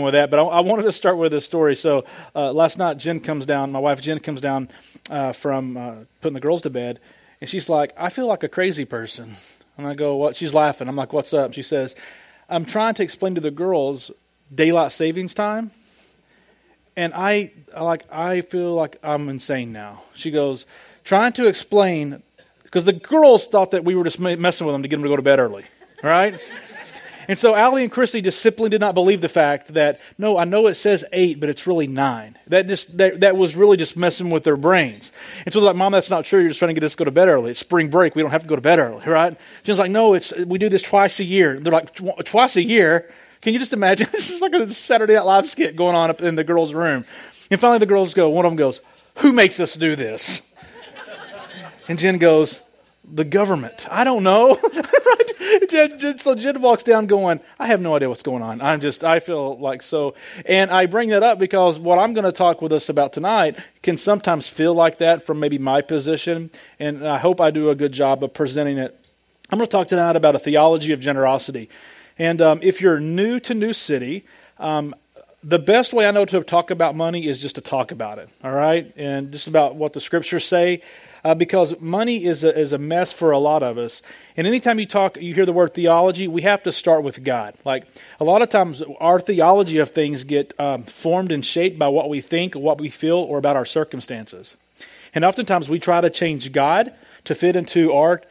with that, but I, I, wanted to start with this story. So uh, last night, Jen comes down. My wife Jen comes down uh, from uh, putting the girls to bed, and she's like, "I feel like a crazy person." And I go, "What?" She's laughing. I'm like, "What's up?" She says, "I'm trying to explain to the girls daylight savings time, and I like I feel like I'm insane now." She goes, "Trying to explain." Because the girls thought that we were just messing with them to get them to go to bed early, right? And so Allie and Christy just simply did not believe the fact that, no, I know it says eight, but it's really nine. That just that, that was really just messing with their brains. And so they're like, Mom, that's not true. You're just trying to get us to go to bed early. It's spring break. We don't have to go to bed early, right? She's like, no, it's we do this twice a year. They're like, twice a year? Can you just imagine? this is like a Saturday Night Live skit going on up in the girls' room. And finally the girls go, one of them goes, who makes us do this? And Jen goes, the government. I don't know. so Jen walks down going, I have no idea what's going on. I'm just, I feel like so. And I bring that up because what I'm going to talk with us about tonight can sometimes feel like that from maybe my position. And I hope I do a good job of presenting it. I'm going to talk tonight about a theology of generosity. And um, if you're new to New City, um, the best way I know to talk about money is just to talk about it, all right? And just about what the scriptures say uh, because money is a, is a mess for a lot of us. And anytime you talk, you hear the word theology, we have to start with God. Like a lot of times, our theology of things get um, formed and shaped by what we think, what we feel, or about our circumstances. And oftentimes, we try to change God to fit into our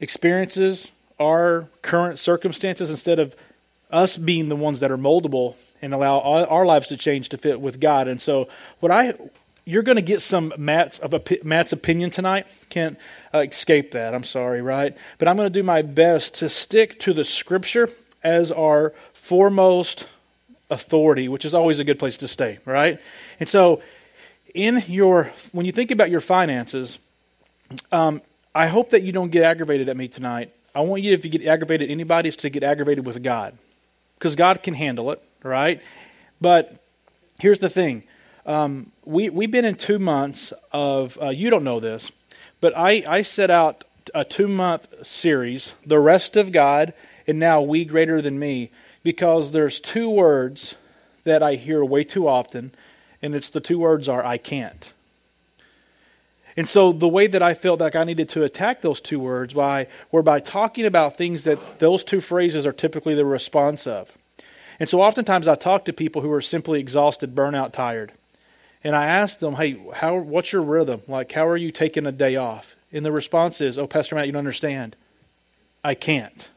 experiences, our current circumstances, instead of us being the ones that are moldable and allow our lives to change to fit with God. And so, what I you're going to get some Matt's of Matt's opinion tonight. Can't uh, escape that. I'm sorry, right? But I'm going to do my best to stick to the Scripture as our foremost authority, which is always a good place to stay, right? And so, in your when you think about your finances, um, I hope that you don't get aggravated at me tonight. I want you, if you get aggravated at anybody, is to get aggravated with God, because God can handle it, right? But here's the thing um, we, we've been in two months of, uh, you don't know this, but I, I set out a two month series, The Rest of God, and now We Greater Than Me, because there's two words that I hear way too often, and it's the two words are I can't. And so the way that I felt like I needed to attack those two words by were by talking about things that those two phrases are typically the response of. And so oftentimes I talk to people who are simply exhausted, burnout, tired. And I asked them, hey, how, what's your rhythm? Like, how are you taking a day off? And the response is, oh, Pastor Matt, you don't understand. I can't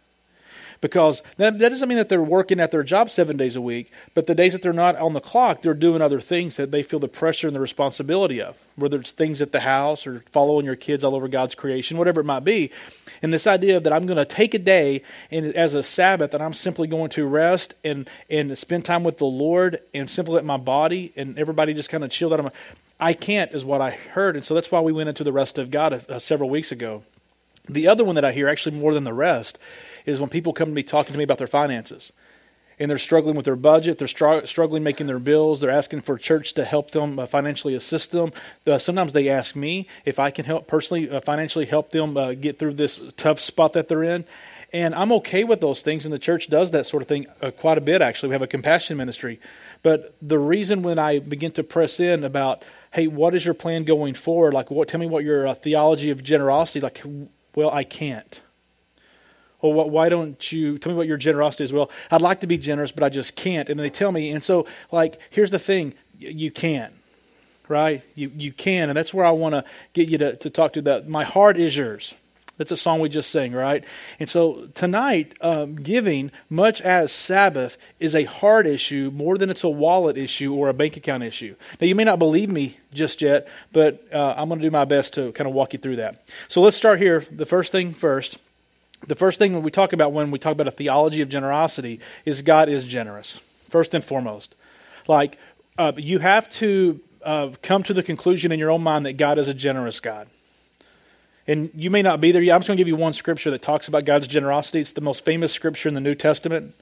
because that, that doesn't mean that they're working at their job seven days a week, but the days that they're not on the clock, they're doing other things that they feel the pressure and the responsibility of, whether it's things at the house or following your kids all over God's creation, whatever it might be. And this idea that I'm going to take a day and as a Sabbath and I'm simply going to rest and, and spend time with the Lord and simply let my body and everybody just kind of chill out. I can't, is what I heard. And so that's why we went into the rest of God uh, several weeks ago. The other one that I hear, actually more than the rest, is when people come to me talking to me about their finances and they're struggling with their budget, they're str- struggling making their bills, they're asking for church to help them uh, financially assist them. Uh, sometimes they ask me if I can help personally uh, financially help them uh, get through this tough spot that they're in. And I'm okay with those things, and the church does that sort of thing uh, quite a bit, actually. We have a compassion ministry. But the reason when I begin to press in about, hey, what is your plan going forward? Like, what? tell me what your uh, theology of generosity, like, well, I can't well, why don't you tell me what your generosity is? Well, I'd like to be generous, but I just can't. And they tell me, and so, like, here's the thing you can, right? You, you can. And that's where I want to get you to, to talk to that. My heart is yours. That's a song we just sang, right? And so tonight, um, giving, much as Sabbath, is a heart issue more than it's a wallet issue or a bank account issue. Now, you may not believe me just yet, but uh, I'm going to do my best to kind of walk you through that. So let's start here. The first thing first the first thing we talk about when we talk about a theology of generosity is God is generous, first and foremost. Like, uh, you have to uh, come to the conclusion in your own mind that God is a generous God. And you may not be there yet. I'm just going to give you one scripture that talks about God's generosity. It's the most famous scripture in the New Testament.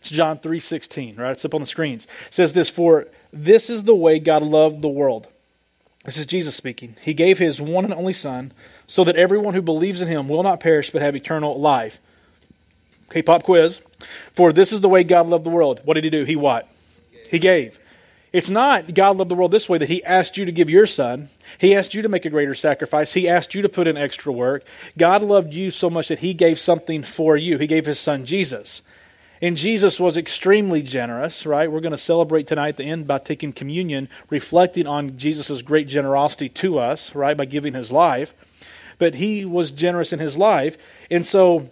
It's John 3:16, right? It's up on the screens. It says this, "For this is the way God loved the world." This is Jesus speaking. He gave his one and only son so that everyone who believes in him will not perish but have eternal life. Okay, pop quiz. For this is the way God loved the world. What did he do? He what? He gave. It's not God loved the world this way that He asked you to give your son. He asked you to make a greater sacrifice. He asked you to put in extra work. God loved you so much that He gave something for you. He gave His son Jesus. And Jesus was extremely generous, right? We're going to celebrate tonight at the end by taking communion, reflecting on Jesus' great generosity to us, right, by giving His life. But He was generous in His life. And so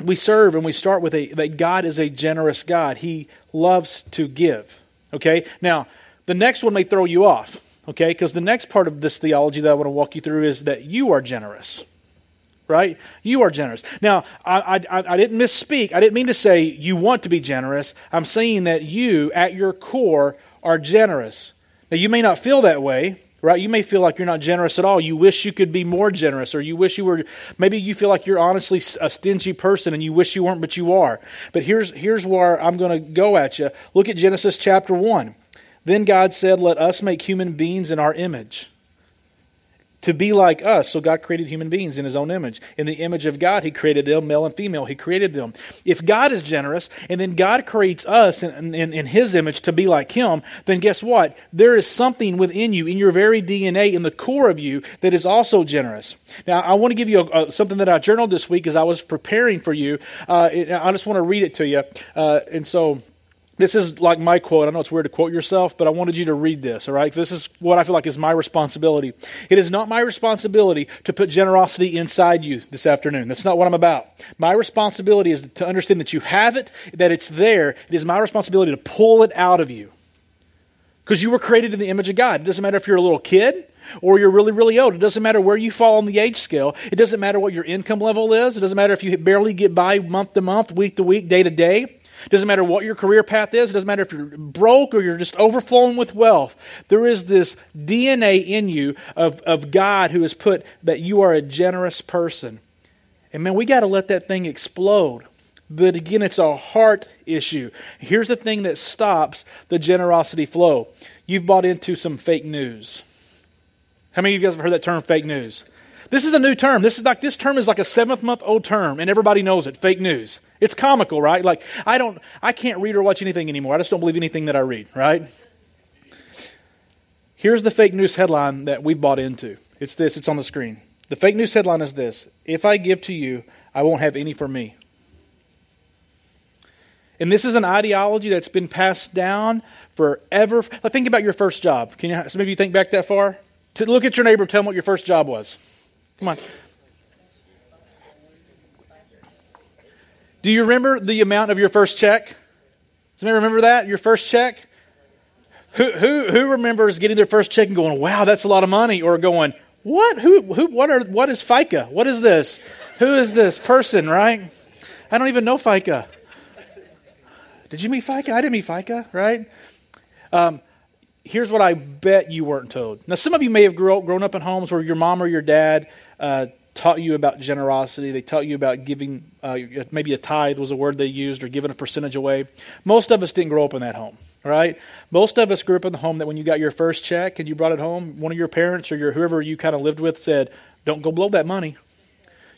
we serve and we start with a, that God is a generous God. He loves to give. Okay? Now, the next one may throw you off, okay? Because the next part of this theology that I want to walk you through is that you are generous. Right? You are generous. Now, I, I, I didn't misspeak. I didn't mean to say you want to be generous. I'm saying that you, at your core, are generous. Now, you may not feel that way, right? You may feel like you're not generous at all. You wish you could be more generous, or you wish you were, maybe you feel like you're honestly a stingy person and you wish you weren't, but you are. But here's, here's where I'm going to go at you. Look at Genesis chapter 1. Then God said, Let us make human beings in our image to be like us. So God created human beings in his own image. In the image of God, he created them, male and female. He created them. If God is generous, and then God creates us in, in, in, his image to be like him, then guess what? There is something within you, in your very DNA, in the core of you, that is also generous. Now, I want to give you a, a, something that I journaled this week as I was preparing for you. Uh, I just want to read it to you. Uh, and so this is like my quote. I know it's weird to quote yourself, but I wanted you to read this, all right? This is what I feel like is my responsibility. It is not my responsibility to put generosity inside you this afternoon. That's not what I'm about. My responsibility is to understand that you have it, that it's there. It is my responsibility to pull it out of you. Because you were created in the image of God. It doesn't matter if you're a little kid or you're really, really old. It doesn't matter where you fall on the age scale. It doesn't matter what your income level is. It doesn't matter if you barely get by month to month, week to week, day to day. Doesn't matter what your career path is. It doesn't matter if you're broke or you're just overflowing with wealth. There is this DNA in you of, of God who has put that you are a generous person. And man, we got to let that thing explode. But again, it's a heart issue. Here's the thing that stops the generosity flow you've bought into some fake news. How many of you guys have heard that term fake news? This is a new term. This is like this term is like a seventh month old term, and everybody knows it. Fake news. It's comical, right? Like I don't I can't read or watch anything anymore. I just don't believe anything that I read, right? Here's the fake news headline that we've bought into. It's this, it's on the screen. The fake news headline is this If I give to you, I won't have any for me. And this is an ideology that's been passed down forever. Think about your first job. Can you, some of you think back that far? To look at your neighbor, and tell them what your first job was. Come on. Do you remember the amount of your first check? Somebody remember that? Your first check? Who, who, who remembers getting their first check and going, wow, that's a lot of money? Or going, what? Who, who, what, are, what is FICA? What is this? Who is this person, right? I don't even know FICA. Did you meet FICA? I didn't meet FICA, right? Um, here's what I bet you weren't told. Now, some of you may have grow, grown up in homes where your mom or your dad uh, taught you about generosity. They taught you about giving, uh, maybe a tithe was a word they used, or giving a percentage away. Most of us didn't grow up in that home, right? Most of us grew up in the home that when you got your first check and you brought it home, one of your parents or your whoever you kind of lived with said, "Don't go blow that money.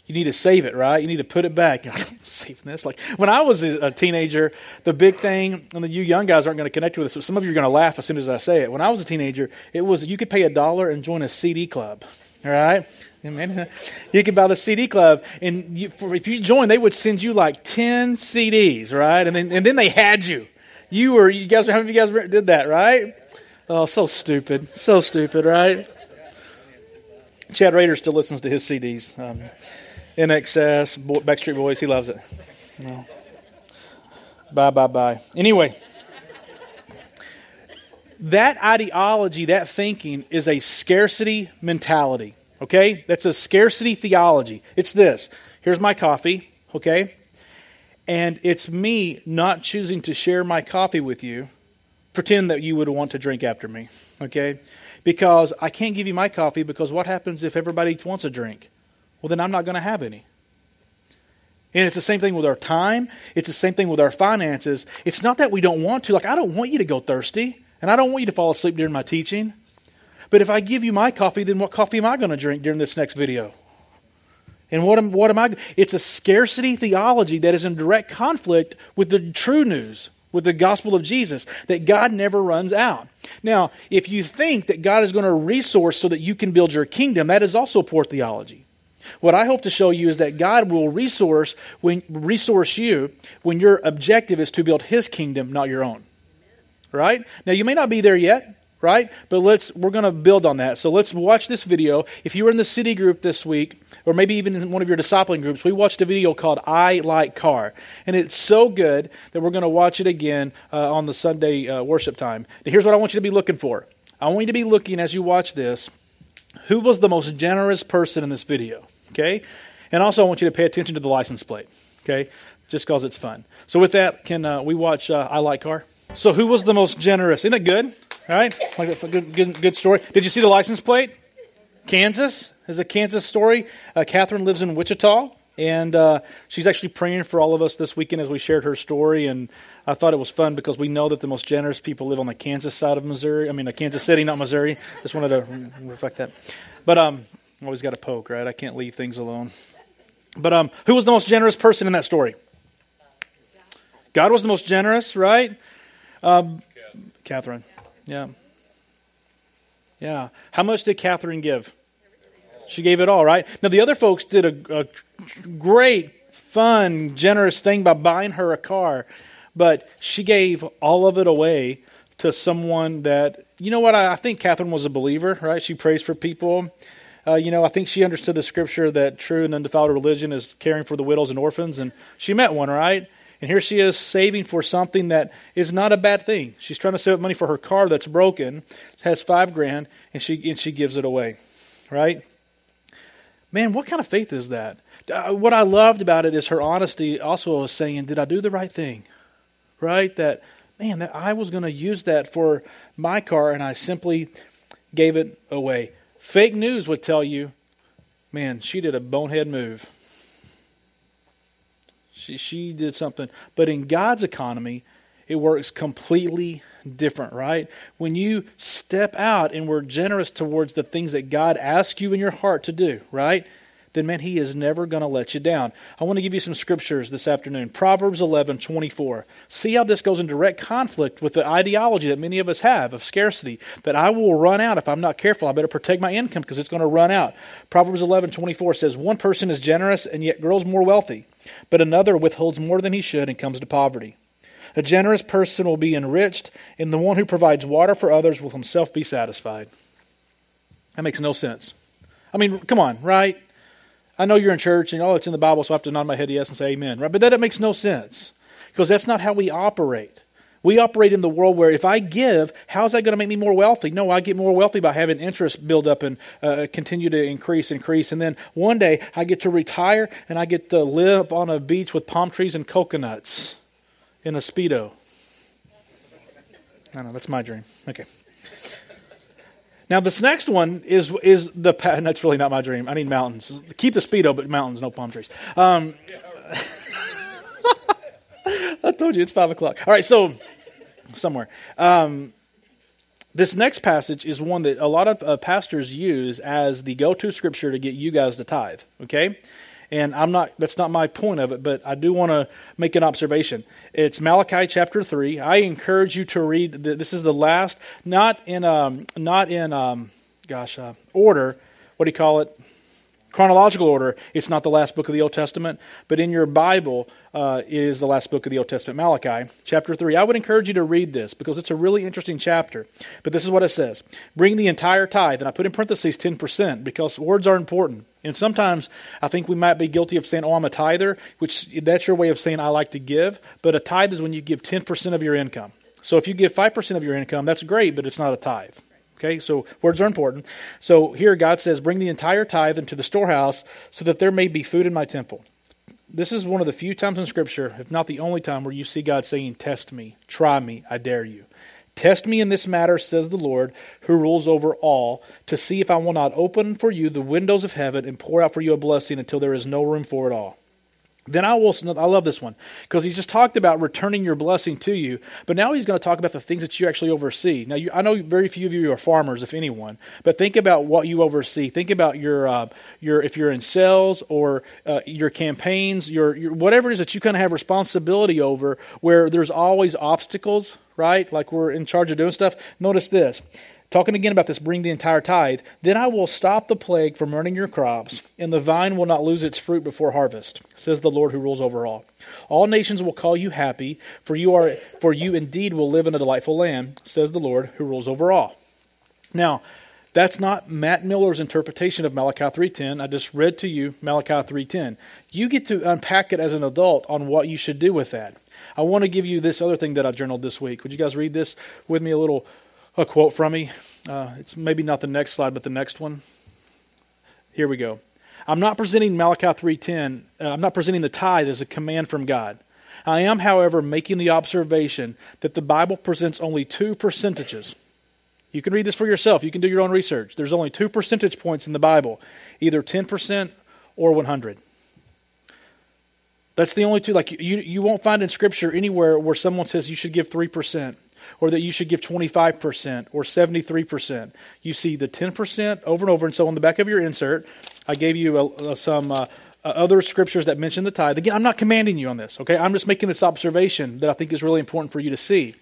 You need to save it, right? You need to put it back." Saving this, like when I was a teenager, the big thing, and you young guys aren't going to connect with this. So some of you are going to laugh as soon as I say it. When I was a teenager, it was you could pay a dollar and join a CD club. All right? Amen. You could buy the CD club, and you, for, if you joined, they would send you like 10 CDs, right? And then, and then they had you. You were, you guys, how many of you guys did that, right? Oh, so stupid. So stupid, right? Chad Rader still listens to his CDs. Um, INXS, Backstreet Boys, he loves it. No. Bye, bye, bye. Anyway, that ideology, that thinking, is a scarcity mentality. Okay? That's a scarcity theology. It's this here's my coffee, okay? And it's me not choosing to share my coffee with you, pretend that you would want to drink after me, okay? Because I can't give you my coffee because what happens if everybody wants a drink? Well, then I'm not going to have any. And it's the same thing with our time. It's the same thing with our finances. It's not that we don't want to. Like, I don't want you to go thirsty, and I don't want you to fall asleep during my teaching. But if I give you my coffee, then what coffee am I going to drink during this next video? And what am, what am I? It's a scarcity theology that is in direct conflict with the true news, with the gospel of Jesus, that God never runs out. Now, if you think that God is going to resource so that you can build your kingdom, that is also poor theology. What I hope to show you is that God will resource when resource you when your objective is to build his kingdom, not your own. Right? Now you may not be there yet, right? But let's we're going to build on that. So let's watch this video. If you were in the city group this week, or maybe even in one of your discipling groups, we watched a video called "I Like Car," and it's so good that we're going to watch it again uh, on the Sunday uh, worship time. Now, here's what I want you to be looking for. I want you to be looking as you watch this. Who was the most generous person in this video? Okay? And also, I want you to pay attention to the license plate. Okay? Just because it's fun. So, with that, can uh, we watch uh, I Like Car? So, who was the most generous? Isn't that good? All right? Like a good, good, good story. Did you see the license plate? Kansas is a Kansas story. Uh, Catherine lives in Wichita, and uh, she's actually praying for all of us this weekend as we shared her story. And I thought it was fun because we know that the most generous people live on the Kansas side of Missouri. I mean, Kansas City, not Missouri. Just wanted to reflect that. But um, always got to poke, right? I can't leave things alone. But um, who was the most generous person in that story? God was the most generous, right? Um, Catherine. Yeah. Yeah. How much did Catherine give? She gave it all, right? Now, the other folks did a, a great, fun, generous thing by buying her a car, but she gave all of it away to someone that, you know what? I, I think Catherine was a believer, right? She prays for people. Uh, you know, I think she understood the scripture that true and undefiled religion is caring for the widows and orphans, and she met one, right? And here she is saving for something that is not a bad thing. She's trying to save up money for her car that's broken, has five grand, and she and she gives it away, right? Man, what kind of faith is that? Uh, what I loved about it is her honesty. Also, was saying, "Did I do the right thing?" Right? That man, that I was going to use that for my car, and I simply gave it away. Fake news would tell you, man, she did a bonehead move. She, she did something. But in God's economy, it works completely different, right? When you step out and we're generous towards the things that God asks you in your heart to do, right? Then man, he is never going to let you down. I want to give you some scriptures this afternoon. Proverbs 11, 24. See how this goes in direct conflict with the ideology that many of us have of scarcity, that I will run out if I'm not careful. I better protect my income because it's going to run out. Proverbs 11, 24 says, One person is generous and yet grows more wealthy, but another withholds more than he should and comes to poverty. A generous person will be enriched, and the one who provides water for others will himself be satisfied. That makes no sense. I mean, come on, right? I know you're in church and, oh, it's in the Bible, so I have to nod my head yes and say amen, right? But that, that makes no sense because that's not how we operate. We operate in the world where if I give, how's that going to make me more wealthy? No, I get more wealthy by having interest build up and uh, continue to increase, increase. And then one day I get to retire and I get to live on a beach with palm trees and coconuts in a Speedo. I know, that's my dream. Okay. Now this next one is is the that's really not my dream. I need mountains. Keep the speedo, but mountains, no palm trees. Um, I told you it's five o'clock. All right, so somewhere. Um, this next passage is one that a lot of uh, pastors use as the go-to scripture to get you guys to tithe. Okay, and I'm not that's not my point of it, but I do want to make an observation. It's Malachi chapter 3. I encourage you to read this is the last not in um not in um gosh, uh, order, what do you call it? chronological order, it's not the last book of the Old Testament, but in your Bible uh, is the last book of the Old Testament, Malachi, chapter 3. I would encourage you to read this because it's a really interesting chapter. But this is what it says Bring the entire tithe, and I put in parentheses 10% because words are important. And sometimes I think we might be guilty of saying, oh, I'm a tither, which that's your way of saying I like to give. But a tithe is when you give 10% of your income. So if you give 5% of your income, that's great, but it's not a tithe. Okay, so words are important. So here God says, Bring the entire tithe into the storehouse so that there may be food in my temple. This is one of the few times in Scripture, if not the only time, where you see God saying, Test me, try me, I dare you. Test me in this matter, says the Lord, who rules over all, to see if I will not open for you the windows of heaven and pour out for you a blessing until there is no room for it all. Then I will, I love this one, because he's just talked about returning your blessing to you, but now he's going to talk about the things that you actually oversee. Now, you, I know very few of you are farmers, if anyone, but think about what you oversee. Think about your, uh, your if you're in sales or uh, your campaigns, your, your, whatever it is that you kind of have responsibility over, where there's always obstacles, right? Like we're in charge of doing stuff. Notice this. Talking again about this, bring the entire tithe. Then I will stop the plague from running your crops, and the vine will not lose its fruit before harvest, says the Lord who rules over all. All nations will call you happy, for you are for you indeed will live in a delightful land, says the Lord who rules over all. Now, that's not Matt Miller's interpretation of Malachi 3:10. I just read to you Malachi 3:10. You get to unpack it as an adult on what you should do with that. I want to give you this other thing that I journaled this week. Would you guys read this with me a little a quote from me. Uh, it's maybe not the next slide, but the next one. Here we go. I'm not presenting Malachi 3:10. Uh, I'm not presenting the tithe as a command from God. I am, however, making the observation that the Bible presents only two percentages. You can read this for yourself. You can do your own research. There's only two percentage points in the Bible, either 10% or 100. That's the only two. Like you, you won't find in Scripture anywhere where someone says you should give 3% or that you should give 25% or 73%. You see the 10% over and over. And so on the back of your insert, I gave you a, a, some uh, other scriptures that mention the tithe. Again, I'm not commanding you on this, okay? I'm just making this observation that I think is really important for you to see.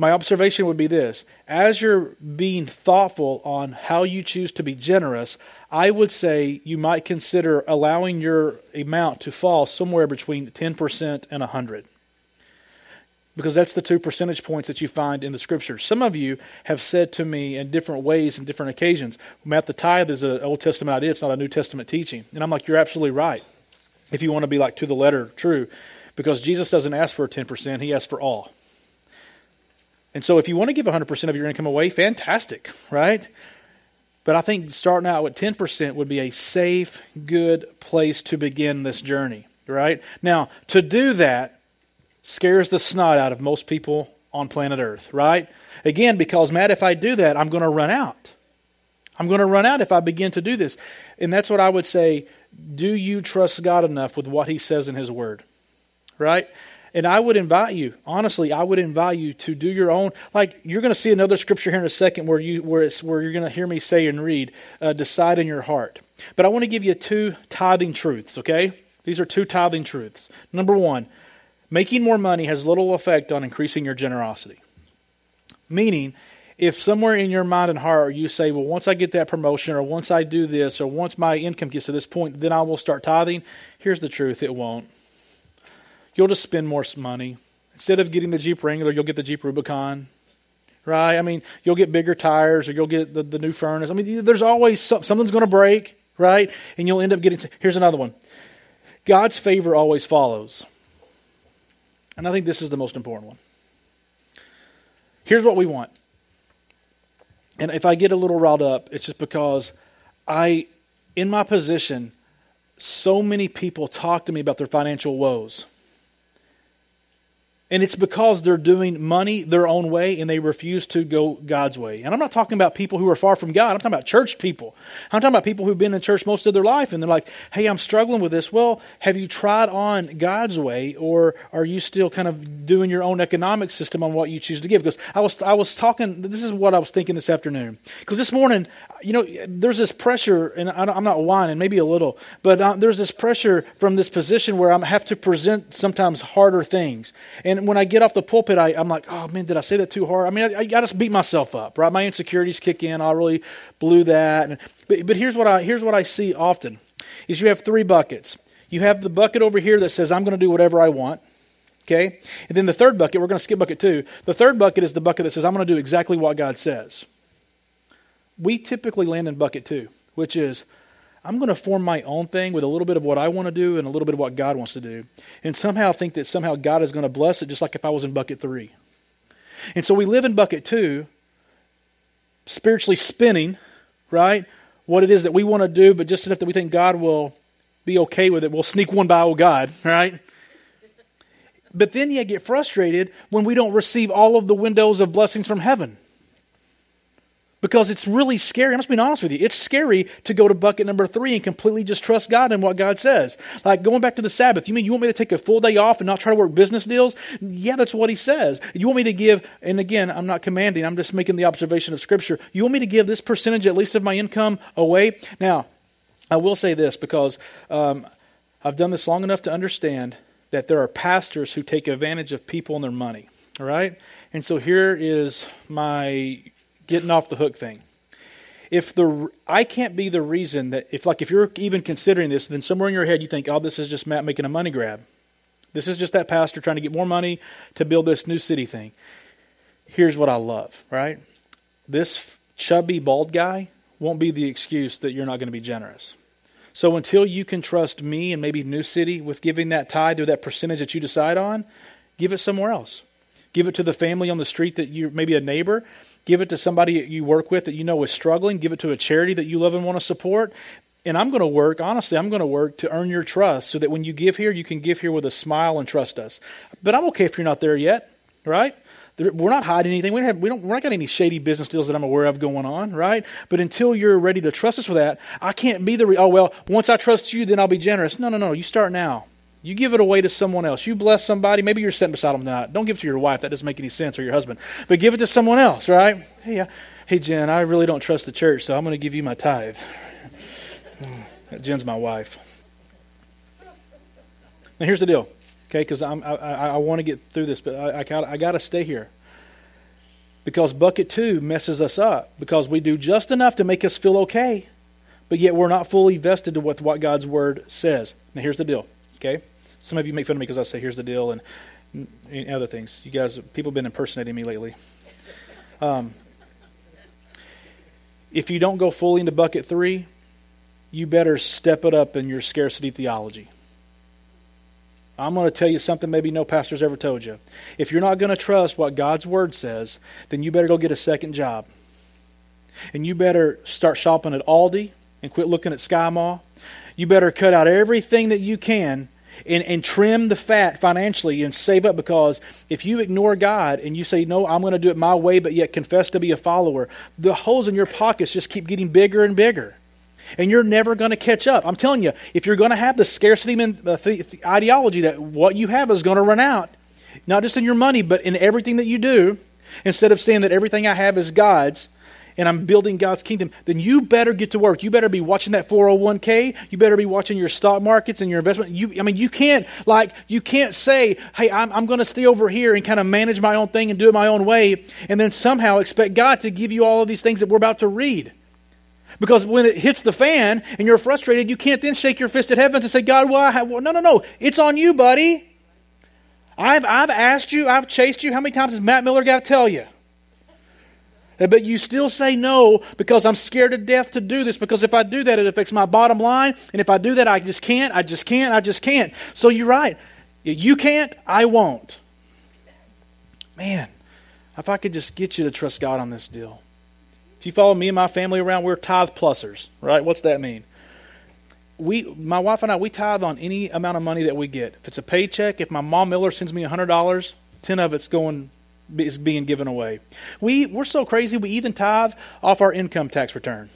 My observation would be this as you're being thoughtful on how you choose to be generous, I would say you might consider allowing your amount to fall somewhere between 10% and 100 because that's the two percentage points that you find in the scriptures. Some of you have said to me in different ways and different occasions, Matt, the tithe is an Old Testament idea, it's not a New Testament teaching. And I'm like, you're absolutely right. If you want to be like to the letter true, because Jesus doesn't ask for 10%, he asks for all. And so if you want to give 100% of your income away, fantastic, right? But I think starting out with 10% would be a safe, good place to begin this journey, right? Now, to do that, scares the snot out of most people on planet Earth, right? Again, because, Matt, if I do that, I'm going to run out. I'm going to run out if I begin to do this. And that's what I would say. Do you trust God enough with what He says in His Word? Right? And I would invite you, honestly, I would invite you to do your own. Like you're going to see another scripture here in a second where you where it's where you're going to hear me say and read, uh, decide in your heart. But I want to give you two tithing truths. Okay, these are two tithing truths. Number one, Making more money has little effect on increasing your generosity. Meaning, if somewhere in your mind and heart you say, well, once I get that promotion, or once I do this, or once my income gets to this point, then I will start tithing, here's the truth it won't. You'll just spend more money. Instead of getting the Jeep Wrangler, you'll get the Jeep Rubicon, right? I mean, you'll get bigger tires, or you'll get the, the new furnace. I mean, there's always some, something's going to break, right? And you'll end up getting. Here's another one God's favor always follows. And I think this is the most important one. Here's what we want. And if I get a little riled up, it's just because I, in my position, so many people talk to me about their financial woes. And it's because they're doing money their own way and they refuse to go God's way. And I'm not talking about people who are far from God. I'm talking about church people. I'm talking about people who've been in church most of their life and they're like, hey, I'm struggling with this. Well, have you tried on God's way or are you still kind of doing your own economic system on what you choose to give? Because I was, I was talking, this is what I was thinking this afternoon. Because this morning, you know, there's this pressure, and I'm not whining, maybe a little, but uh, there's this pressure from this position where I have to present sometimes harder things. And when I get off the pulpit, I, am like, oh man, did I say that too hard? I mean, I, I, I, just beat myself up, right? My insecurities kick in. I really blew that. And, but, but here's what I here's what I see often: is you have three buckets. You have the bucket over here that says I'm going to do whatever I want. Okay, and then the third bucket, we're going to skip bucket two. The third bucket is the bucket that says I'm going to do exactly what God says. We typically land in bucket two, which is I'm going to form my own thing with a little bit of what I want to do and a little bit of what God wants to do. And somehow think that somehow God is going to bless it just like if I was in bucket three. And so we live in bucket two, spiritually spinning, right? What it is that we want to do, but just enough that we think God will be okay with it. We'll sneak one by, oh God, right? But then you get frustrated when we don't receive all of the windows of blessings from heaven. Because it's really scary. I'm just being honest with you. It's scary to go to bucket number three and completely just trust God and what God says. Like going back to the Sabbath. You mean you want me to take a full day off and not try to work business deals? Yeah, that's what he says. You want me to give, and again, I'm not commanding, I'm just making the observation of Scripture. You want me to give this percentage at least of my income away? Now, I will say this because um, I've done this long enough to understand that there are pastors who take advantage of people and their money. All right? And so here is my getting off the hook thing. If the I can't be the reason that if like if you're even considering this, then somewhere in your head you think, oh, this is just Matt making a money grab. This is just that pastor trying to get more money to build this new city thing. Here's what I love, right? This chubby bald guy won't be the excuse that you're not going to be generous. So until you can trust me and maybe New City with giving that tithe or that percentage that you decide on, give it somewhere else. Give it to the family on the street that you maybe a neighbor Give it to somebody you work with that you know is struggling. Give it to a charity that you love and want to support. And I'm going to work, honestly, I'm going to work to earn your trust so that when you give here, you can give here with a smile and trust us. But I'm okay if you're not there yet, right? We're not hiding anything. We, don't have, we don't, we're not got any shady business deals that I'm aware of going on, right? But until you're ready to trust us for that, I can't be the, re- oh, well, once I trust you, then I'll be generous. No, no, no. You start now. You give it away to someone else. You bless somebody. Maybe you're sitting beside them tonight. Don't give it to your wife. That doesn't make any sense, or your husband. But give it to someone else, right? Hey, uh, hey, Jen, I really don't trust the church, so I'm going to give you my tithe. Jen's my wife. Now, here's the deal, okay? Because I, I, I want to get through this, but I, I got I got to stay here because bucket two messes us up because we do just enough to make us feel okay, but yet we're not fully vested with what God's word says. Now, here's the deal. Okay? Some of you make fun of me because I say, here's the deal, and, and, other things. You guys, people have been impersonating me lately. Um, if you don't go fully into bucket three, you better step it up in your scarcity theology. I'm going to tell you something maybe no pastor's ever told you. If you're not going to trust what God's word says, then you better go get a second job. And you better start shopping at Aldi and quit looking at SkyMall you better cut out everything that you can and, and trim the fat financially and save up because if you ignore God and you say, No, I'm going to do it my way, but yet confess to be a follower, the holes in your pockets just keep getting bigger and bigger. And you're never going to catch up. I'm telling you, if you're going to have the scarcity uh, ideology that what you have is going to run out, not just in your money, but in everything that you do, instead of saying that everything I have is God's, and I'm building God's kingdom, then you better get to work. You better be watching that 401k. You better be watching your stock markets and your investment. You, I mean, you can't like you can't say, "Hey, I'm, I'm going to stay over here and kind of manage my own thing and do it my own way," and then somehow expect God to give you all of these things that we're about to read. Because when it hits the fan and you're frustrated, you can't then shake your fist at heaven and say, God, why? Well, no, no, no. It's on you, buddy. I've, I've asked you, I've chased you. How many times has Matt Miller got to tell you? But you still say no because I'm scared to death to do this because if I do that, it affects my bottom line. And if I do that, I just can't, I just can't, I just can't. So you're right. You can't, I won't. Man, if I could just get you to trust God on this deal. If you follow me and my family around, we're tithe plusers, right? What's that mean? We, my wife and I, we tithe on any amount of money that we get. If it's a paycheck, if my mom Miller sends me $100, 10 of it's going is being given away. We, we're so crazy, we even tithe off our income tax return.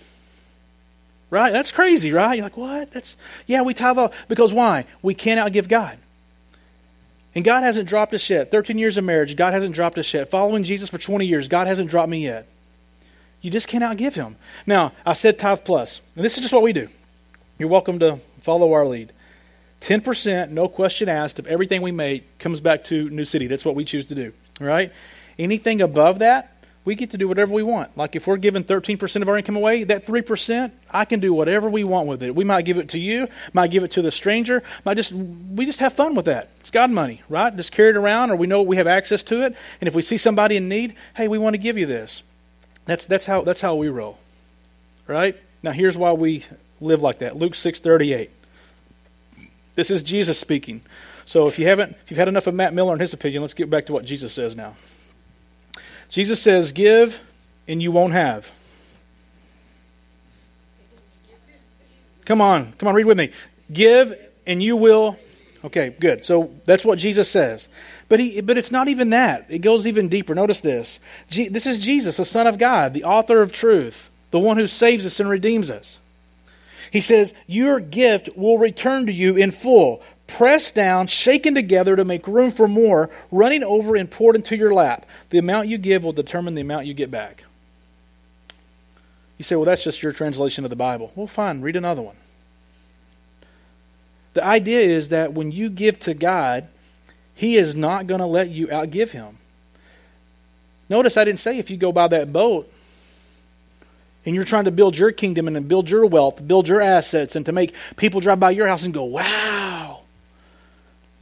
Right? That's crazy, right? You're like, what? That's yeah, we tithe off. Because why? We cannot give God. And God hasn't dropped us yet. 13 years of marriage, God hasn't dropped us yet. Following Jesus for 20 years, God hasn't dropped me yet. You just cannot give Him. Now, I said tithe plus, and this is just what we do. You're welcome to follow our lead. 10%, no question asked, of everything we make comes back to New City. That's what we choose to do right? Anything above that, we get to do whatever we want. Like if we're giving 13% of our income away, that 3%, I can do whatever we want with it. We might give it to you, might give it to the stranger, might just we just have fun with that. It's God money, right? Just carry it around or we know we have access to it, and if we see somebody in need, hey, we want to give you this. That's that's how that's how we roll. Right? Now here's why we live like that. Luke 6:38. This is Jesus speaking. So if you haven't, if you've had enough of Matt Miller and his opinion, let's get back to what Jesus says now. Jesus says, "Give, and you won't have." Come on, come on, read with me. Give, and you will Okay, good. So that's what Jesus says. But he but it's not even that. It goes even deeper. Notice this. This is Jesus, the Son of God, the author of truth, the one who saves us and redeems us. He says, "Your gift will return to you in full, pressed down, shaken together to make room for more, running over and poured into your lap. The amount you give will determine the amount you get back." You say, "Well, that's just your translation of the Bible." Well, fine, read another one. The idea is that when you give to God, He is not going to let you outgive Him. Notice I didn't say if you go by that boat and you're trying to build your kingdom and build your wealth, build your assets, and to make people drive by your house and go, wow.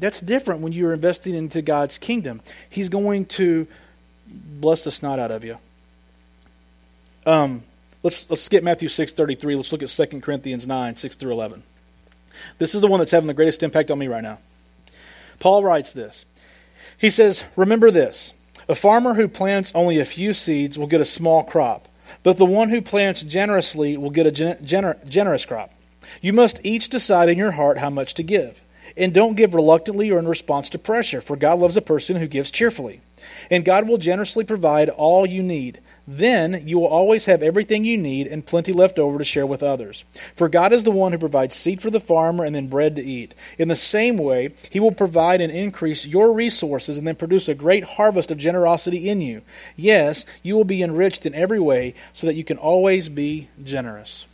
That's different when you're investing into God's kingdom. He's going to bless the snot out of you. Um, let's let's skip Matthew six thirty three. Let's look at 2 Corinthians nine six through eleven. This is the one that's having the greatest impact on me right now. Paul writes this. He says, Remember this a farmer who plants only a few seeds will get a small crop, but the one who plants generously will get a gener- generous crop. You must each decide in your heart how much to give. And don't give reluctantly or in response to pressure, for God loves a person who gives cheerfully. And God will generously provide all you need. Then you will always have everything you need and plenty left over to share with others. For God is the one who provides seed for the farmer and then bread to eat. In the same way, He will provide and increase your resources and then produce a great harvest of generosity in you. Yes, you will be enriched in every way so that you can always be generous.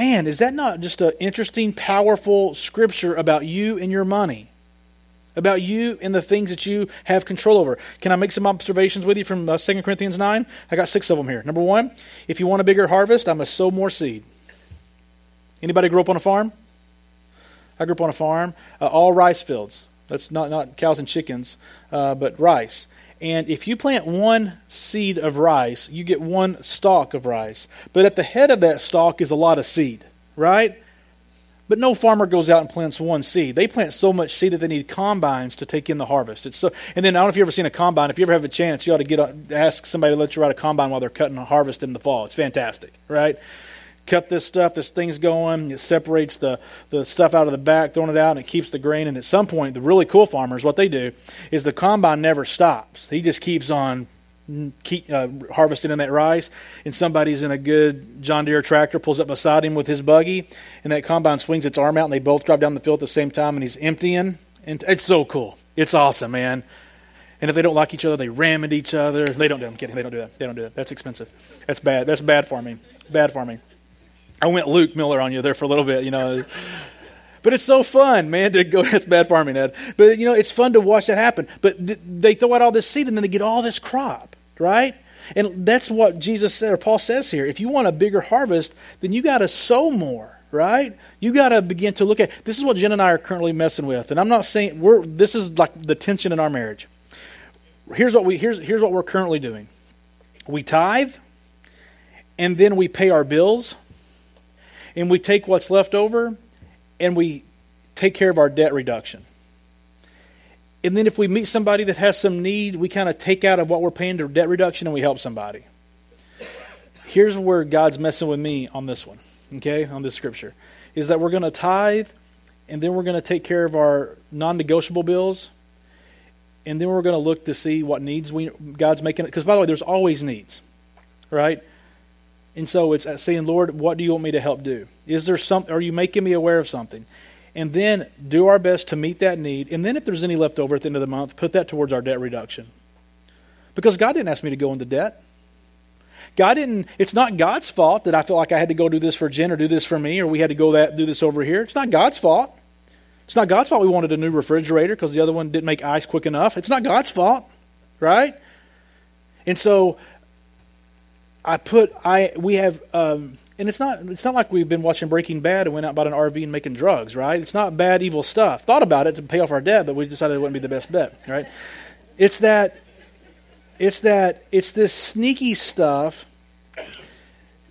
Man, is that not just an interesting, powerful scripture about you and your money? about you and the things that you have control over. Can I make some observations with you from uh, 2 Corinthians 9? I got six of them here. Number one, if you want a bigger harvest, I must sow more seed. Anybody grew up on a farm? I grew up on a farm, uh, all rice fields. That's not, not cows and chickens, uh, but rice. And if you plant one seed of rice, you get one stalk of rice. But at the head of that stalk is a lot of seed, right? But no farmer goes out and plants one seed. They plant so much seed that they need combines to take in the harvest. It's so, and then I don't know if you've ever seen a combine. If you ever have a chance, you ought to get ask somebody to let you ride a combine while they're cutting a harvest in the fall. It's fantastic, right? Cut this stuff, this thing's going, it separates the, the stuff out of the back, throwing it out, and it keeps the grain. And at some point, the really cool farmers, what they do is the combine never stops. He just keeps on keep uh, harvesting in that rice, and somebody's in a good John Deere tractor, pulls up beside him with his buggy, and that combine swings its arm out, and they both drive down the field at the same time, and he's emptying. And it's so cool. It's awesome, man. And if they don't like each other, they ram at each other. They don't do. I'm kidding. They don't do that. They don't do that. That's expensive. That's bad. That's bad farming. Bad farming. I went Luke Miller on you there for a little bit. You know. But it's so fun, man, to go. That's bad farming, Ed. But, you know, it's fun to watch that happen. But th- they throw out all this seed and then they get all this crop right? And that's what Jesus said, or Paul says here. If you want a bigger harvest, then you got to sow more, right? You got to begin to look at. This is what Jen and I are currently messing with, and I'm not saying we're. This is like the tension in our marriage. Here's what we. Here's here's what we're currently doing. We tithe, and then we pay our bills, and we take what's left over, and we take care of our debt reduction. And then if we meet somebody that has some need, we kind of take out of what we're paying to debt reduction and we help somebody. Here's where God's messing with me on this one, okay, on this scripture, is that we're going to tithe and then we're going to take care of our non negotiable bills and then we're going to look to see what needs we God's making. Because by the way, there's always needs, right? And so it's uh, saying, Lord, what do you want me to help do? Is there some? Are you making me aware of something? and then do our best to meet that need. And then, if there's any left over at the end of the month, put that towards our debt reduction. Because God didn't ask me to go into debt. God didn't, it's not God's fault that I feel like I had to go do this for Jen or do this for me or we had to go that do this over here. It's not God's fault. It's not God's fault we wanted a new refrigerator because the other one didn't make ice quick enough. It's not God's fault, right? And so I put I we have um, and it's not it's not like we've been watching Breaking Bad and went out bought an RV and making drugs, right? It's not bad evil stuff. Thought about it to pay off our debt, but we decided it wouldn't be the best bet, right? It's that it's that it's this sneaky stuff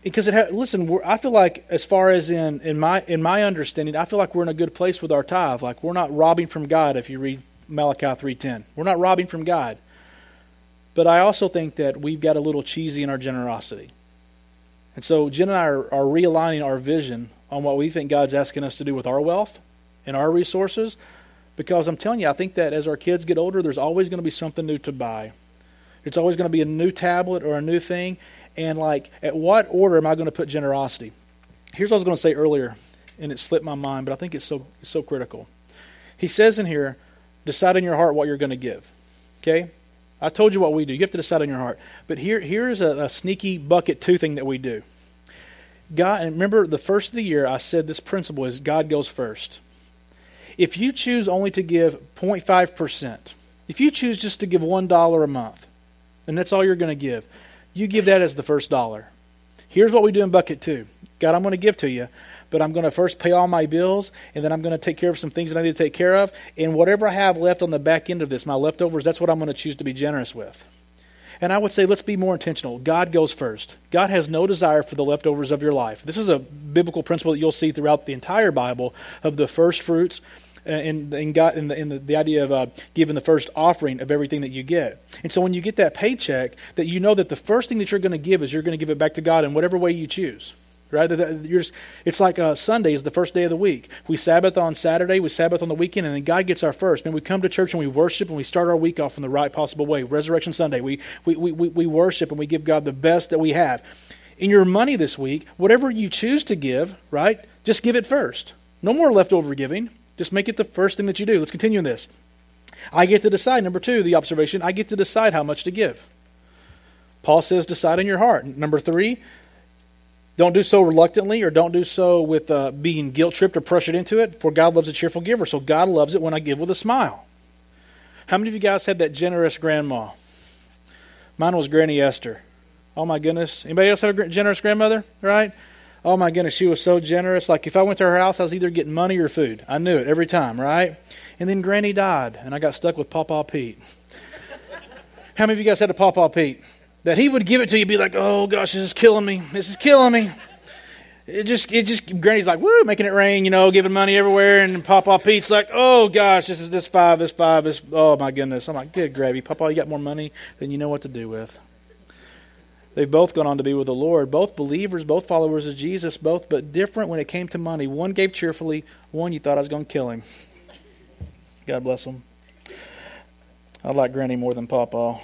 because it ha- listen i feel like as far as in, in my in my understanding i feel like we're in a good place with our tithe like we're not robbing from god if you read malachi 3.10 we're not robbing from god but i also think that we've got a little cheesy in our generosity and so Jen and I are, are realigning our vision on what we think God's asking us to do with our wealth and our resources because I'm telling you, I think that as our kids get older, there's always going to be something new to buy. It's always going to be a new tablet or a new thing. And, like, at what order am I going to put generosity? Here's what I was going to say earlier, and it slipped my mind, but I think it's so, it's so critical. He says in here, decide in your heart what you're going to give. Okay? I told you what we do. You have to decide in your heart. But here, here's a, a sneaky bucket two thing that we do. God, and remember the first of the year, I said this principle is God goes first. If you choose only to give 0.5%, if you choose just to give $1 a month, and that's all you're going to give, you give that as the first dollar. Here's what we do in bucket two God, I'm going to give to you, but I'm going to first pay all my bills, and then I'm going to take care of some things that I need to take care of. And whatever I have left on the back end of this, my leftovers, that's what I'm going to choose to be generous with. And I would say let's be more intentional. God goes first. God has no desire for the leftovers of your life. This is a biblical principle that you'll see throughout the entire Bible of the first fruits and, and, God, and, the, and the, the idea of uh, giving the first offering of everything that you get. And so when you get that paycheck, that you know that the first thing that you're going to give is you're going to give it back to God in whatever way you choose right? Just, it's like uh, Sunday is the first day of the week. We Sabbath on Saturday, we Sabbath on the weekend, and then God gets our first. Man, we come to church and we worship and we start our week off in the right possible way. Resurrection Sunday, we, we, we, we worship and we give God the best that we have. In your money this week, whatever you choose to give, right, just give it first. No more leftover giving. Just make it the first thing that you do. Let's continue in this. I get to decide, number two, the observation, I get to decide how much to give. Paul says, decide in your heart. Number three, don't do so reluctantly or don't do so with uh, being guilt tripped or pressured into it, for God loves a cheerful giver. So God loves it when I give with a smile. How many of you guys had that generous grandma? Mine was Granny Esther. Oh my goodness. Anybody else have a generous grandmother? Right? Oh my goodness, she was so generous. Like if I went to her house, I was either getting money or food. I knew it every time, right? And then Granny died, and I got stuck with Papa Pete. How many of you guys had a Papa Pete? That he would give it to you, be like, oh gosh, this is killing me. This is killing me. It just, it just, Granny's like, woo, making it rain, you know, giving money everywhere. And Papa Pete's like, oh gosh, this is this five, this five, this, oh my goodness. I'm like, good gravy. Papa, you got more money than you know what to do with. They've both gone on to be with the Lord, both believers, both followers of Jesus, both, but different when it came to money. One gave cheerfully, one you thought I was going to kill him. God bless them. I like Granny more than Papa.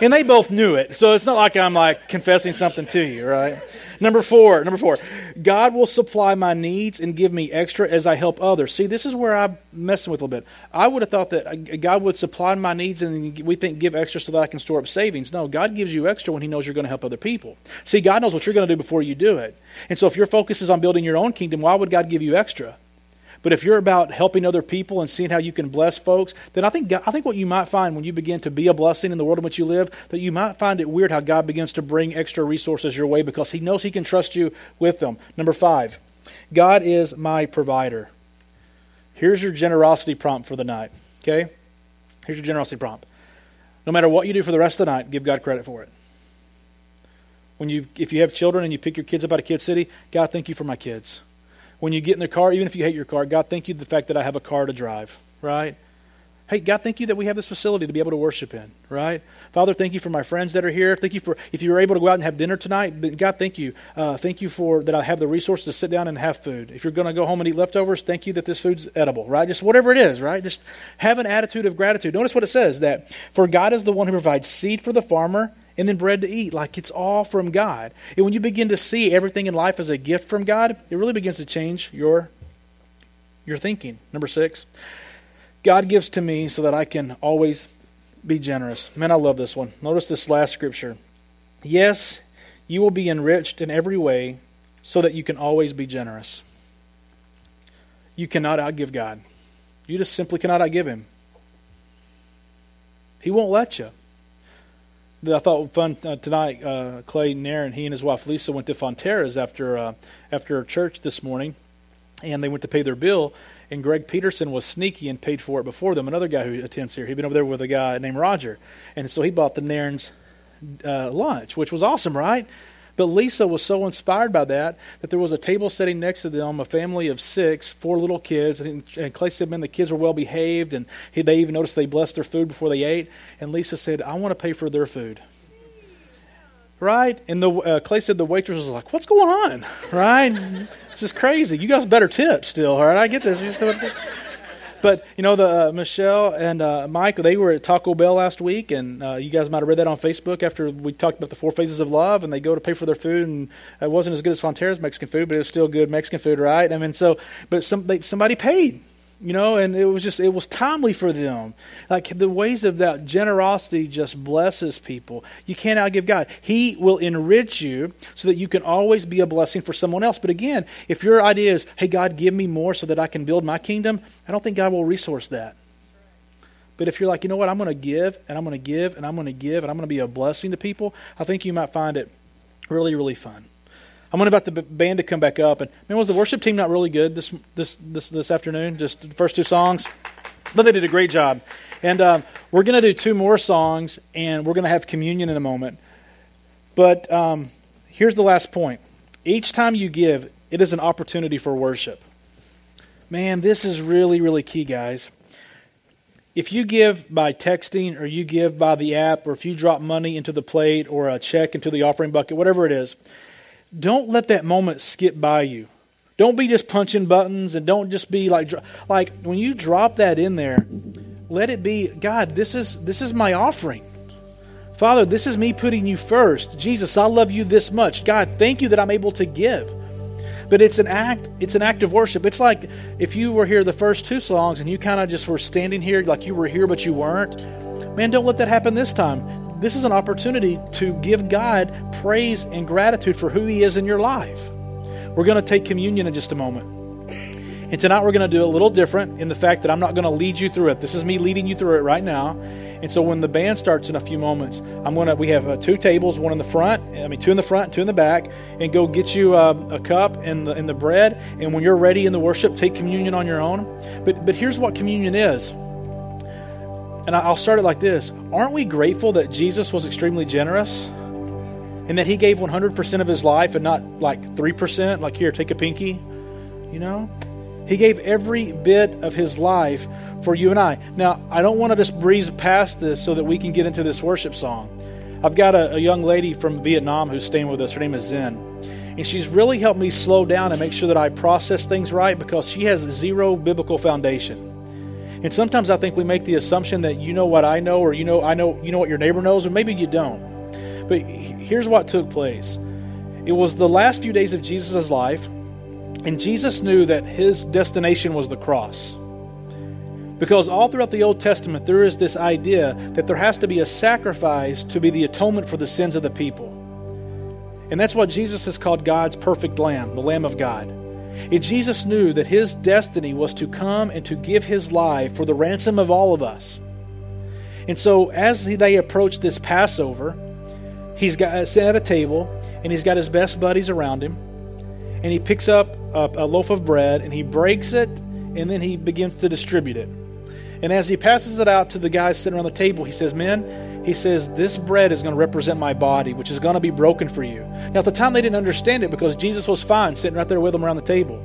And they both knew it. So it's not like I'm like confessing something to you, right? Number four, number four, God will supply my needs and give me extra as I help others. See, this is where I'm messing with a little bit. I would have thought that uh, God would supply my needs and we think give extra so that I can store up savings. No, God gives you extra when He knows you're going to help other people. See, God knows what you're going to do before you do it. And so if your focus is on building your own kingdom, why would God give you extra? But if you're about helping other people and seeing how you can bless folks, then I think, I think what you might find when you begin to be a blessing in the world in which you live, that you might find it weird how God begins to bring extra resources your way because He knows He can trust you with them. Number five, God is my provider. Here's your generosity prompt for the night. Okay? Here's your generosity prompt. No matter what you do for the rest of the night, give God credit for it. When you, if you have children and you pick your kids up out of Kid City, God, thank you for my kids when you get in the car, even if you hate your car, God, thank you the fact that I have a car to drive, right? Hey, God, thank you that we have this facility to be able to worship in, right? Father, thank you for my friends that are here. Thank you for if you were able to go out and have dinner tonight. God, thank you. Uh, thank you for that I have the resources to sit down and have food. If you're going to go home and eat leftovers, thank you that this food's edible, right? Just whatever it is, right? Just have an attitude of gratitude. Notice what it says that for God is the one who provides seed for the farmer and then bread to eat. Like it's all from God. And when you begin to see everything in life as a gift from God, it really begins to change your, your thinking. Number six, God gives to me so that I can always be generous. Man, I love this one. Notice this last scripture. Yes, you will be enriched in every way so that you can always be generous. You cannot outgive God. You just simply cannot outgive Him. He won't let you I thought fun uh, tonight. Uh, Clay Nairn, he and his wife Lisa went to Fonterra's after uh, after church this morning, and they went to pay their bill. And Greg Peterson was sneaky and paid for it before them. Another guy who attends here, he'd been over there with a guy named Roger, and so he bought the Nairns uh, lunch, which was awesome, right? But Lisa was so inspired by that that there was a table sitting next to them, a family of six, four little kids. And, Clay said, man, the kids were well behaved, and he, they even noticed they blessed their food before they ate. And Lisa said, I want to pay for their food. right? And the uh, Clay said the waitress was like, "What's going on?" Right? this is crazy. You guys better tip still, all right? I get this. But you know, the uh, Michelle and uh, Mike, they were at Taco Bell last week, and uh, you guys might have read that on Facebook after we talked about the four phases of love. And they go to pay for their food, and it wasn't as good as Fonterra's Mexican food, but it was still good Mexican food, right? I mean, so but some they, somebody paid you know, and it was just, it was timely for them. Like the ways of that generosity just blesses people. You can't outgive God. He will enrich you so that you can always be a blessing for someone else. But again, if your idea is, hey, God, give me more so that I can build my kingdom, I don't think God will resource that. But if you're like, you know what, I'm going to give and I'm going to give and I'm going to give and I'm going to be a blessing to people, I think you might find it really, really fun. I'm going to invite the band to come back up. And man, was the worship team not really good this this this this afternoon? Just the first two songs, but they did a great job. And um, we're going to do two more songs, and we're going to have communion in a moment. But um, here's the last point: each time you give, it is an opportunity for worship. Man, this is really really key, guys. If you give by texting, or you give by the app, or if you drop money into the plate, or a check into the offering bucket, whatever it is don't let that moment skip by you. Don't be just punching buttons and don't just be like like when you drop that in there, let it be God, this is this is my offering. Father, this is me putting you first. Jesus, I love you this much. God, thank you that I'm able to give. But it's an act, it's an act of worship. It's like if you were here the first two songs and you kind of just were standing here like you were here but you weren't. Man, don't let that happen this time this is an opportunity to give God praise and gratitude for who He is in your life. We're going to take communion in just a moment. And tonight we're going to do a little different in the fact that I'm not going to lead you through it. This is me leading you through it right now. And so when the band starts in a few moments, I'm going to we have uh, two tables, one in the front, I mean two in the front, two in the back, and go get you um, a cup and the and the bread. And when you're ready in the worship, take communion on your own. But but here's what communion is. And I'll start it like this Aren't we grateful that Jesus was extremely generous? And that he gave 100% of his life and not like 3%, like here, take a pinky? You know? He gave every bit of his life for you and I. Now, I don't want to just breeze past this so that we can get into this worship song. I've got a, a young lady from Vietnam who's staying with us. Her name is Zen. And she's really helped me slow down and make sure that I process things right because she has zero biblical foundation. And sometimes I think we make the assumption that you know what I know, or you know I know you know what your neighbor knows, or maybe you don't. But here's what took place. It was the last few days of Jesus' life, and Jesus knew that his destination was the cross. Because all throughout the Old Testament, there is this idea that there has to be a sacrifice to be the atonement for the sins of the people. And that's what Jesus has called God's perfect lamb, the Lamb of God. And Jesus knew that his destiny was to come and to give his life for the ransom of all of us. And so, as they approach this Passover, he's got uh, sitting at a table and he's got his best buddies around him. And he picks up a, a loaf of bread and he breaks it and then he begins to distribute it. And as he passes it out to the guys sitting around the table, he says, Men, he says, This bread is going to represent my body, which is going to be broken for you. Now, at the time, they didn't understand it because Jesus was fine sitting right there with them around the table.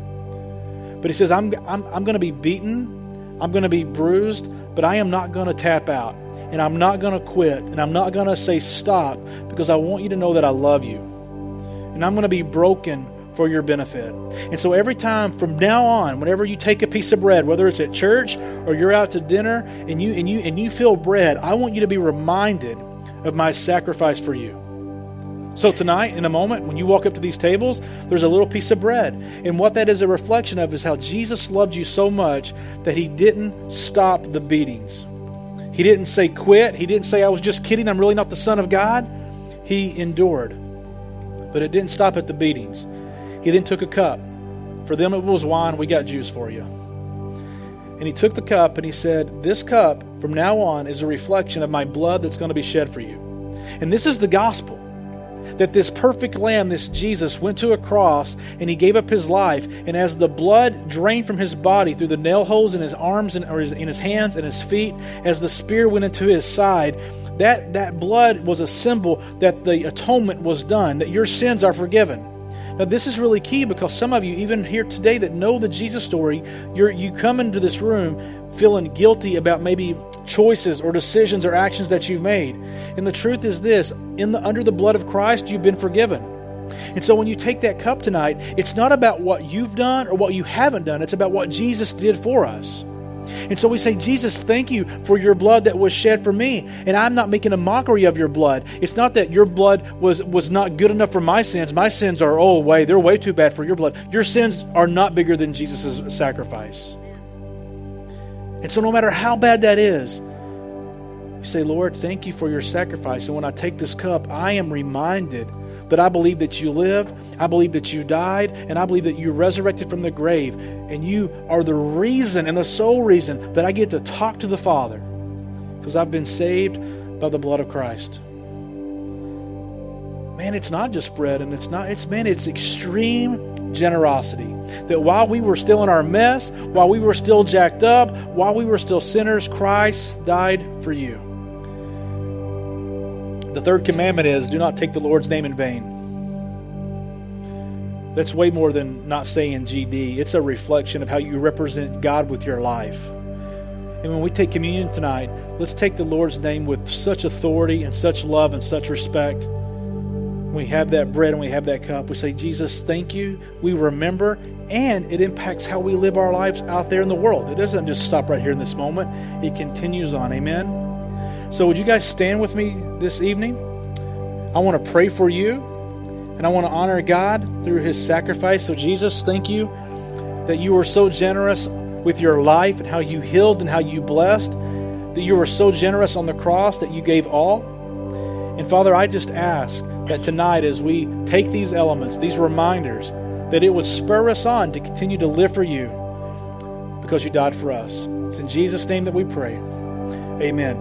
But he says, I'm, I'm, I'm going to be beaten, I'm going to be bruised, but I am not going to tap out. And I'm not going to quit. And I'm not going to say stop because I want you to know that I love you. And I'm going to be broken for your benefit. And so every time from now on, whenever you take a piece of bread, whether it's at church or you're out to dinner and you and you and you feel bread, I want you to be reminded of my sacrifice for you. So tonight, in a moment, when you walk up to these tables, there's a little piece of bread. And what that is a reflection of is how Jesus loved you so much that he didn't stop the beatings. He didn't say quit. He didn't say I was just kidding, I'm really not the son of God. He endured. But it didn't stop at the beatings. He then took a cup. For them it was wine, we got juice for you. And he took the cup and he said, This cup from now on is a reflection of my blood that's going to be shed for you. And this is the gospel that this perfect lamb, this Jesus, went to a cross and he gave up his life. And as the blood drained from his body through the nail holes in his arms and his, in his hands and his feet, as the spear went into his side, that, that blood was a symbol that the atonement was done, that your sins are forgiven. Now, this is really key because some of you, even here today, that know the Jesus story, you're, you come into this room feeling guilty about maybe choices or decisions or actions that you've made. And the truth is this in the, under the blood of Christ, you've been forgiven. And so when you take that cup tonight, it's not about what you've done or what you haven't done, it's about what Jesus did for us. And so we say, Jesus, thank you for your blood that was shed for me. And I'm not making a mockery of your blood. It's not that your blood was, was not good enough for my sins. My sins are, oh, way, they're way too bad for your blood. Your sins are not bigger than Jesus' sacrifice. And so no matter how bad that is, you say, Lord, thank you for your sacrifice. And when I take this cup, I am reminded that I believe that you live, I believe that you died, and I believe that you resurrected from the grave. And you are the reason and the sole reason that I get to talk to the Father because I've been saved by the blood of Christ. Man, it's not just bread, and it's not, it's, man, it's extreme generosity. That while we were still in our mess, while we were still jacked up, while we were still sinners, Christ died for you. The third commandment is do not take the Lord's name in vain. That's way more than not saying GD. It's a reflection of how you represent God with your life. And when we take communion tonight, let's take the Lord's name with such authority and such love and such respect. We have that bread and we have that cup. We say, Jesus, thank you. We remember, and it impacts how we live our lives out there in the world. It doesn't just stop right here in this moment, it continues on. Amen. So, would you guys stand with me this evening? I want to pray for you, and I want to honor God through His sacrifice. So, Jesus, thank you that you were so generous with your life and how you healed and how you blessed, that you were so generous on the cross that you gave all. And Father, I just ask that tonight, as we take these elements, these reminders, that it would spur us on to continue to live for you because you died for us. It's in Jesus' name that we pray. Amen.